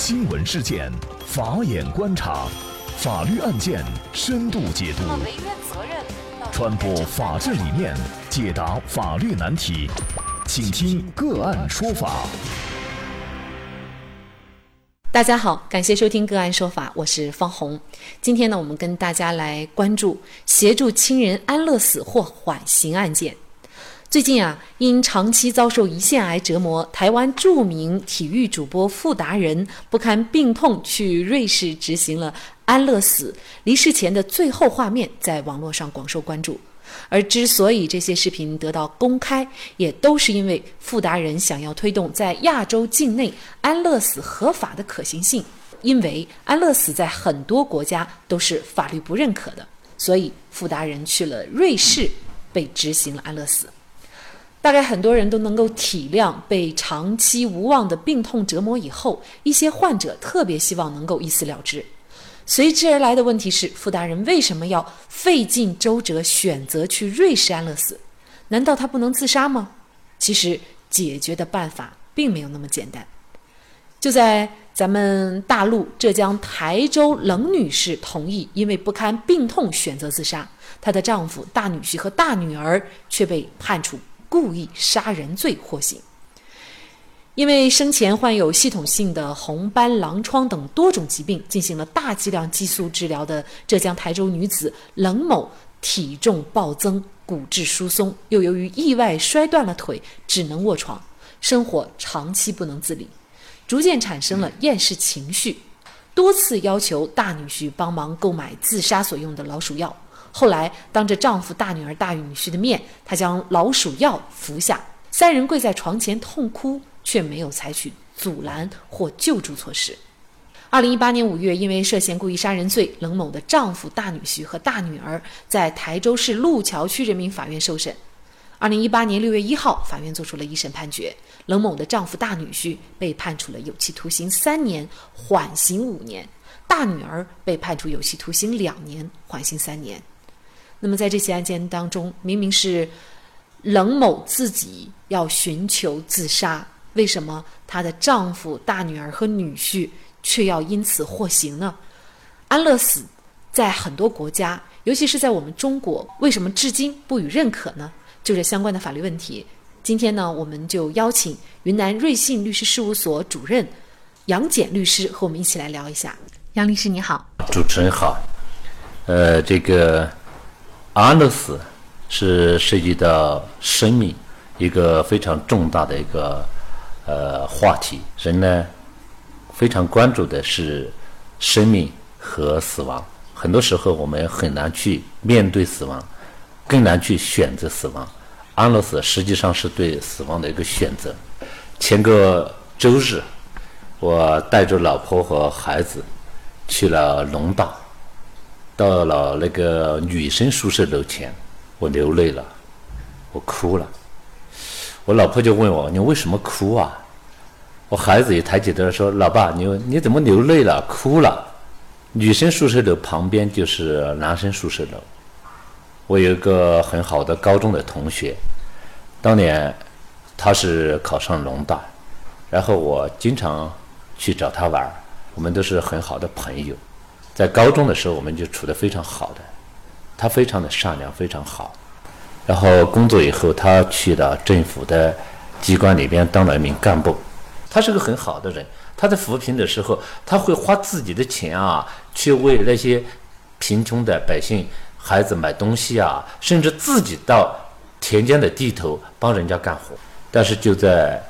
新闻事件，法眼观察，法律案件深度解读，传播法治理念，解答法律难题，请听个案说法。大家好，感谢收听个案说法，我是方红。今天呢，我们跟大家来关注协助亲人安乐死或缓刑案件。最近啊，因长期遭受胰腺癌折磨，台湾著名体育主播傅达人不堪病痛，去瑞士执行了安乐死。离世前的最后画面在网络上广受关注。而之所以这些视频得到公开，也都是因为傅达人想要推动在亚洲境内安乐死合法的可行性。因为安乐死在很多国家都是法律不认可的，所以傅达人去了瑞士，被执行了安乐死。大概很多人都能够体谅，被长期无望的病痛折磨以后，一些患者特别希望能够一死了之。随之而来的问题是，傅大人为什么要费尽周折选择去瑞士安乐死？难道他不能自杀吗？其实解决的办法并没有那么简单。就在咱们大陆浙江台州冷女士同意因为不堪病痛选择自杀，她的丈夫、大女婿和大女儿却被判处。故意杀人罪获刑，因为生前患有系统性的红斑狼疮等多种疾病，进行了大剂量激素治疗的浙江台州女子冷某，体重暴增，骨质疏松，又由于意外摔断了腿，只能卧床，生活长期不能自理，逐渐产生了厌世情绪，多次要求大女婿帮忙购买自杀所用的老鼠药。后来，当着丈夫、大女儿、大女婿的面，她将老鼠药服下。三人跪在床前痛哭，却没有采取阻拦或救助措施。二零一八年五月，因为涉嫌故意杀人罪，冷某的丈夫、大女婿和大女儿在台州市路桥区人民法院受审。二零一八年六月一号，法院作出了一审判决，冷某的丈夫、大女婿被判处了有期徒刑三年，缓刑五年；大女儿被判处有期徒刑两年，缓刑三年。那么在这起案件当中，明明是冷某自己要寻求自杀，为什么她的丈夫、大女儿和女婿却要因此获刑呢？安乐死在很多国家，尤其是在我们中国，为什么至今不予认可呢？就这相关的法律问题，今天呢，我们就邀请云南瑞信律师事务所主任杨戬律师和我们一起来聊一下。杨律师你好，主持人好，呃，这个。安乐死是涉及到生命一个非常重大的一个呃话题，人呢非常关注的是生命和死亡。很多时候我们很难去面对死亡，更难去选择死亡。安乐死实际上是对死亡的一个选择。前个周日，我带着老婆和孩子去了龙大。到了那个女生宿舍楼前，我流泪了，我哭了。我老婆就问我：“你为什么哭啊？”我孩子也抬起头来说：“老爸，你你怎么流泪了？哭了？”女生宿舍楼旁边就是男生宿舍楼。我有一个很好的高中的同学，当年他是考上农大，然后我经常去找他玩，我们都是很好的朋友。在高中的时候，我们就处得非常好的，他非常的善良，非常好。然后工作以后，他去了政府的机关里边当了一名干部。他是个很好的人。他在扶贫的时候，他会花自己的钱啊，去为那些贫穷的百姓孩子买东西啊，甚至自己到田间的地头帮人家干活。但是就在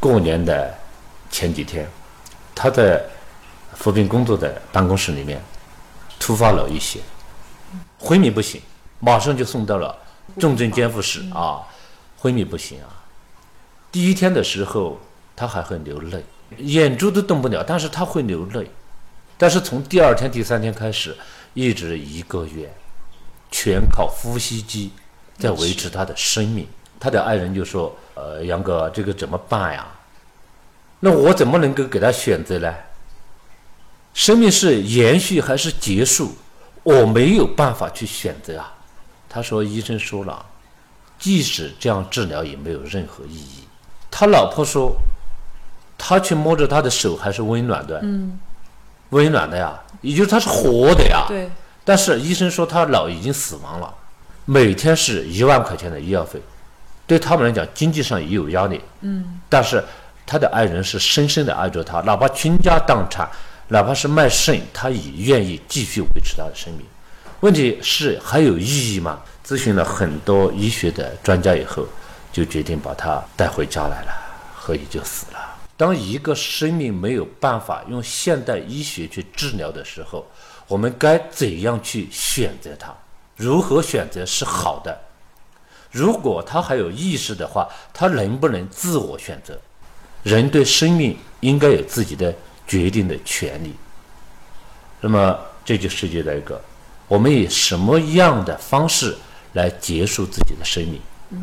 过年的前几天，他在扶贫工作的办公室里面。突发了一些，昏迷不行，马上就送到了重症监护室啊，昏迷不行啊。第一天的时候，他还会流泪，眼珠都动不了，但是他会流泪。但是从第二天、第三天开始，一直一个月，全靠呼吸机在维持他的生命。他的爱人就说：“呃，杨哥，这个怎么办呀？那我怎么能够给他选择呢？”生命是延续还是结束？我没有办法去选择啊。他说：“医生说了，即使这样治疗也没有任何意义。”他老婆说：“他去摸着他的手还是温暖的，嗯，温暖的呀，也就是他是活的呀。对。但是医生说他脑已经死亡了，每天是一万块钱的医药费，对他们来讲经济上也有压力。嗯。但是他的爱人是深深的爱着他，哪怕倾家荡产，哪怕是卖肾，他也愿意继续维持他的生命。问题是还有意义吗？咨询了很多医学的专家以后，就决定把他带回家来了，何以就死了。当一个生命没有办法用现代医学去治疗的时候，我们该怎样去选择它？如何选择是好的？如果他还有意识的话，他能不能自我选择？人对生命应该有自己的决定的权利。那么这就涉及到一个，我们以什么样的方式来结束自己的生命，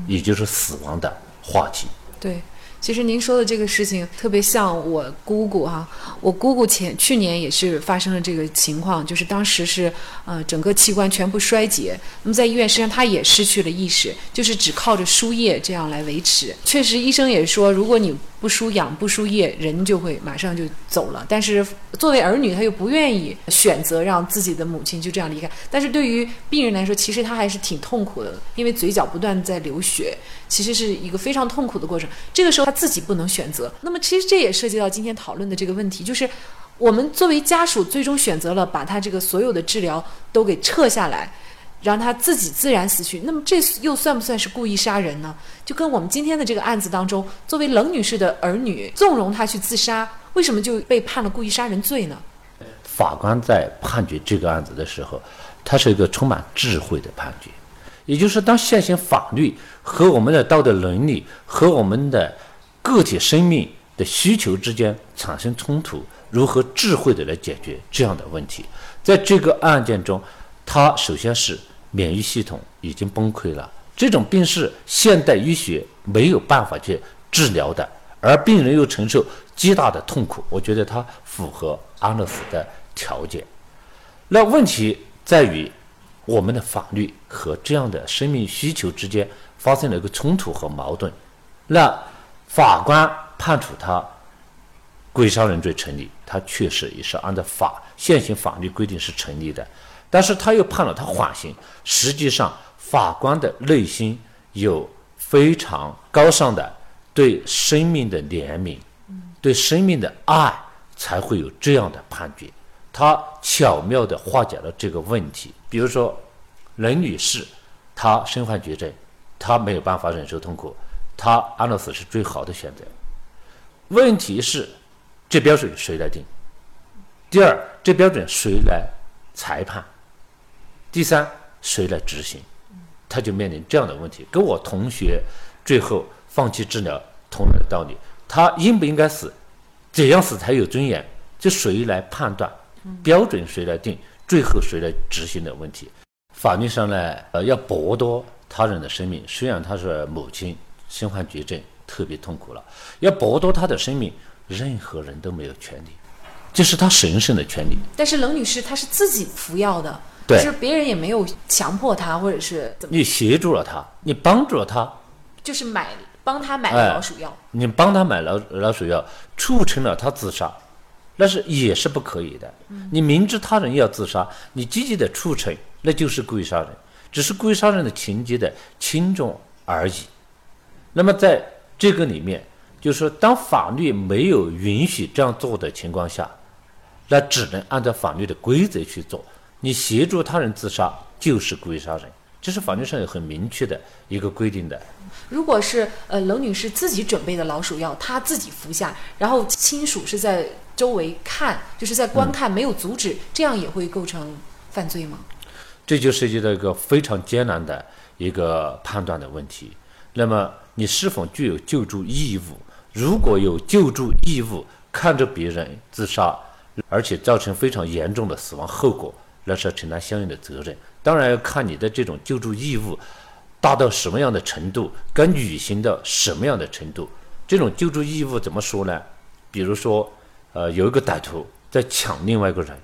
也就是死亡的话题。对。其实您说的这个事情特别像我姑姑哈，我姑姑前去年也是发生了这个情况，就是当时是呃整个器官全部衰竭，那么在医院实际上她也失去了意识，就是只靠着输液这样来维持。确实医生也说，如果你不输氧不输液，人就会马上就走了。但是作为儿女，他又不愿意选择让自己的母亲就这样离开。但是对于病人来说，其实他还是挺痛苦的，因为嘴角不断在流血，其实是一个非常痛苦的过程。这个时候他自己不能选择。那么其实这也涉及到今天讨论的这个问题，就是我们作为家属，最终选择了把他这个所有的治疗都给撤下来。让他自己自然死去，那么这又算不算是故意杀人呢？就跟我们今天的这个案子当中，作为冷女士的儿女纵容她去自杀，为什么就被判了故意杀人罪呢？法官在判决这个案子的时候，他是一个充满智慧的判决，也就是当现行法律和我们的道德伦理和我们的个体生命的需求之间产生冲突，如何智慧的来解决这样的问题？在这个案件中。他首先是免疫系统已经崩溃了，这种病是现代医学没有办法去治疗的，而病人又承受极大的痛苦。我觉得他符合安乐死的条件。那问题在于，我们的法律和这样的生命需求之间发生了一个冲突和矛盾。那法官判处他故意杀人罪成立，他确实也是按照法现行法律规定是成立的。但是他又判了他缓刑，实际上法官的内心有非常高尚的对生命的怜悯，对生命的爱，才会有这样的判决。他巧妙地化解了这个问题。比如说，任女士，她身患绝症，她没有办法忍受痛苦，她安乐死是最好的选择。问题是，这标准谁来定？第二，这标准谁来裁判？第三，谁来执行？他就面临这样的问题，跟我同学最后放弃治疗同样的道理。他应不应该死？怎样死才有尊严？这谁来判断？标准谁来定？最后谁来执行的问题？法律上呢，呃，要剥夺他人的生命，虽然他是母亲身患绝症，特别痛苦了，要剥夺他的生命，任何人都没有权利，这是他神圣的权利。但是冷女士她是自己服药的。是别人也没有强迫他，或者是怎么？你协助了他，你帮助了他，就是买帮他买了老鼠药。你帮他买老老鼠药，促成了他自杀，那是也是不可以的。你明知他人要自杀，你积极的促成，那就是故意杀人，只是故意杀人的情节的轻重而已。那么在这个里面，就是说，当法律没有允许这样做的情况下，那只能按照法律的规则去做。你协助他人自杀就是故意杀人，这是法律上有很明确的一个规定的。如果是呃冷女士自己准备的老鼠药，她自己服下，然后亲属是在周围看，就是在观看，没有阻止，这样也会构成犯罪吗？这就涉及到一个非常艰难的一个判断的问题。那么你是否具有救助义务？如果有救助义务，看着别人自杀，而且造成非常严重的死亡后果。那是要承担相应的责任，当然要看你的这种救助义务大到什么样的程度，该履行到什么样的程度。这种救助义务怎么说呢？比如说，呃，有一个歹徒在抢另外一个人，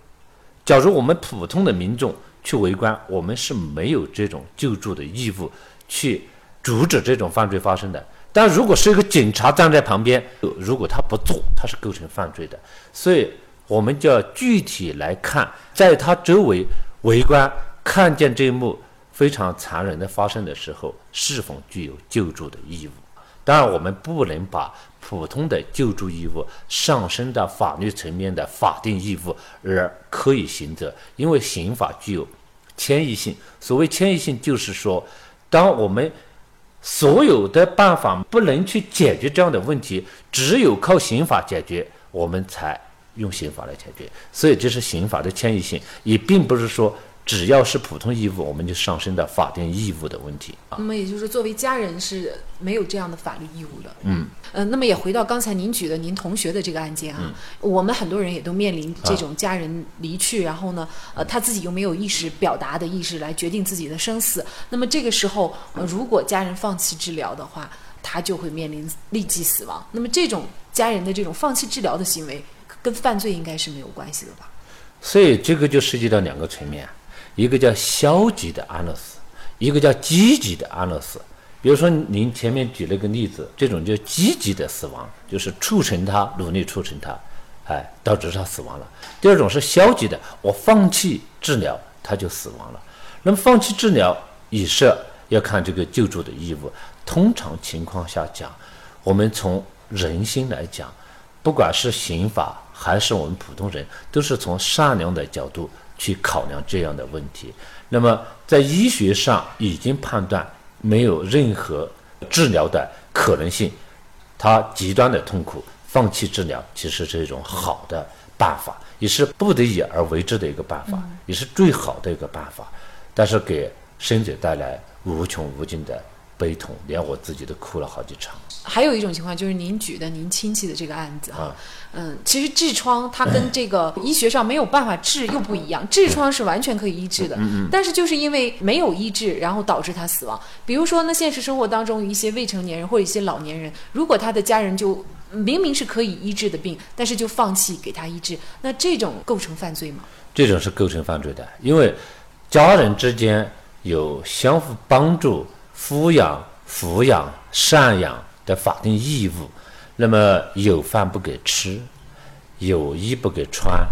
假如我们普通的民众去围观，我们是没有这种救助的义务去阻止这种犯罪发生的。但如果是一个警察站在旁边，如果他不做，他是构成犯罪的。所以，我们就要具体来看，在他周围围观看见这一幕非常残忍的发生的时候，是否具有救助的义务？当然，我们不能把普通的救助义务上升到法律层面的法定义务而可以行责，因为刑法具有迁移性。所谓迁移性，就是说，当我们所有的办法不能去解决这样的问题，只有靠刑法解决，我们才用刑法来解决。所以这是刑法的迁移性，也并不是说只要是普通义务，我们就上升到法定义务的问题啊。那么也就是作为家人是没有这样的法律义务的。嗯。呃，那么也回到刚才您举的您同学的这个案件啊，我们很多人也都面临这种家人离去，然后呢，呃，他自己又没有意识表达的意识来决定自己的生死。那么这个时候，呃，如果家人放弃治疗的话，他就会面临立即死亡。那么这种家人的这种放弃治疗的行为，跟犯罪应该是没有关系的吧？所以这个就涉及到两个层面，一个叫消极的安乐死，一个叫积极的安乐死。比如说，您前面举了个例子，这种叫积极的死亡，就是促成他努力促成他，哎，导致他死亡了。第二种是消极的，我放弃治疗，他就死亡了。那么放弃治疗以设要看这个救助的义务。通常情况下讲，我们从人心来讲，不管是刑法还是我们普通人，都是从善良的角度去考量这样的问题。那么在医学上已经判断。没有任何治疗的可能性，他极端的痛苦，放弃治疗其实是一种好的办法，也是不得已而为之的一个办法，也是最好的一个办法，但是给生者带来无穷无尽的悲痛，连我自己都哭了好几场。还有一种情况就是您举的您亲戚的这个案子啊，嗯，其实痔疮它跟这个医学上没有办法治又不一样，痔疮是完全可以医治的，嗯嗯但是就是因为没有医治，然后导致他死亡。比如说，呢现实生活当中一些未成年人或者一些老年人，如果他的家人就明明是可以医治的病，但是就放弃给他医治，那这种构成犯罪吗？这种是构成犯罪的，因为家人之间有相互帮助、抚养、抚养、赡养。的法定义务，那么有饭不给吃，有衣不给穿，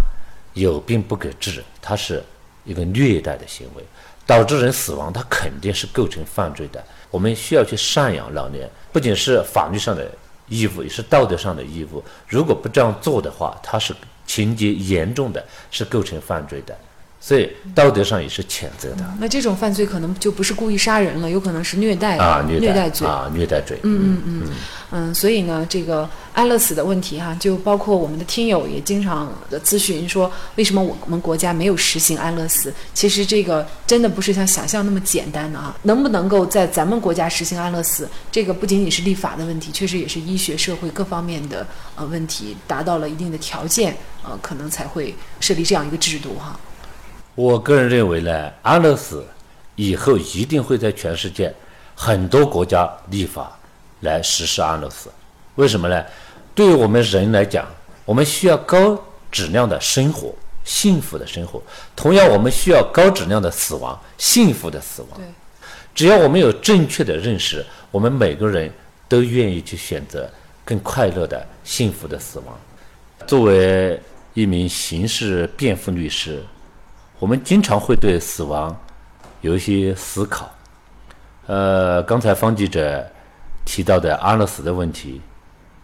有病不给治，它是一个虐待的行为，导致人死亡，它肯定是构成犯罪的。我们需要去赡养老年，不仅是法律上的义务，也是道德上的义务。如果不这样做的话，它是情节严重的，是构成犯罪的。所以道德上也是谴责的。那这种犯罪可能就不是故意杀人了，有可能是虐待啊，虐待罪啊，虐待罪。嗯嗯嗯嗯。所以呢，这个安乐死的问题哈，就包括我们的听友也经常的咨询说，为什么我们国家没有实行安乐死？其实这个真的不是像想象那么简单的啊。能不能够在咱们国家实行安乐死，这个不仅仅是立法的问题，确实也是医学社会各方面的呃问题达到了一定的条件，呃，可能才会设立这样一个制度哈。我个人认为呢，安乐死以后一定会在全世界很多国家立法来实施安乐死。为什么呢？对于我们人来讲，我们需要高质量的生活，幸福的生活；同样，我们需要高质量的死亡，幸福的死亡。只要我们有正确的认识，我们每个人都愿意去选择更快乐的、幸福的死亡。作为一名刑事辩护律师。我们经常会对死亡有一些思考。呃，刚才方记者提到的安乐死的问题，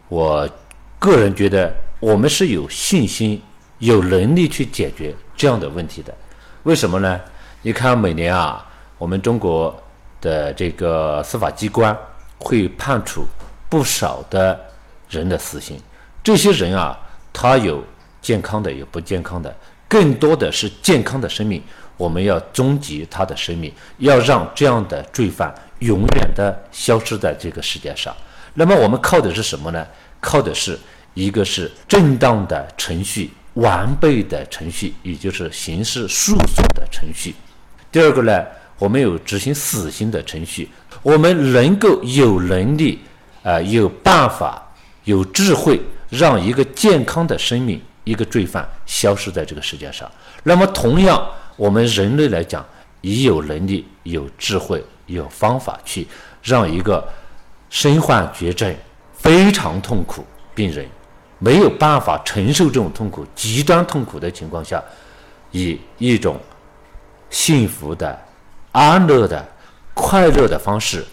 我个人觉得我们是有信心、有能力去解决这样的问题的。为什么呢？你看，每年啊，我们中国的这个司法机关会判处不少的人的死刑。这些人啊，他有健康的，有不健康的。更多的是健康的生命，我们要终结他的生命，要让这样的罪犯永远的消失在这个世界上。那么我们靠的是什么呢？靠的是一个是正当的程序、完备的程序，也就是刑事诉讼的程序。第二个呢，我们有执行死刑的程序，我们能够有能力啊，有办法、有智慧，让一个健康的生命。一个罪犯消失在这个世界上，那么同样，我们人类来讲，也有能力、有智慧、有方法去让一个身患绝症、非常痛苦病人，没有办法承受这种痛苦、极端痛苦的情况下，以一种幸福的、安乐的、快乐的方式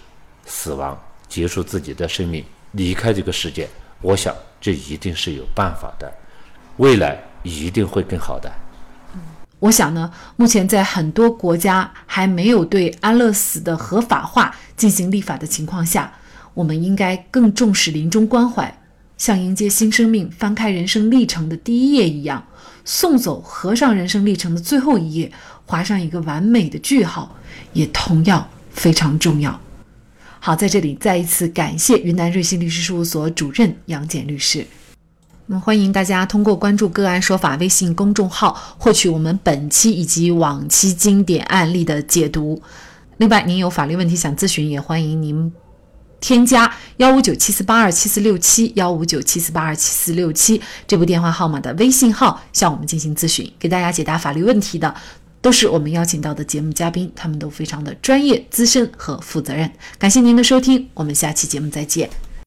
死亡，结束自己的生命，离开这个世界。我想，这一定是有办法的，未来一定会更好的。我想呢，目前在很多国家还没有对安乐死的合法化进行立法的情况下，我们应该更重视临终关怀，像迎接新生命、翻开人生历程的第一页一样，送走合上人生历程的最后一页，划上一个完美的句号，也同样非常重要。好，在这里再一次感谢云南瑞信律师事务所主任杨戬律师。那么，欢迎大家通过关注“个案说法”微信公众号获取我们本期以及往期经典案例的解读。另外，您有法律问题想咨询，也欢迎您添加幺五九七四八二七四六七幺五九七四八二七四六七这部电话号码的微信号向我们进行咨询，给大家解答法律问题的都是我们邀请到的节目嘉宾，他们都非常的专业、资深和负责任。感谢您的收听，我们下期节目再见。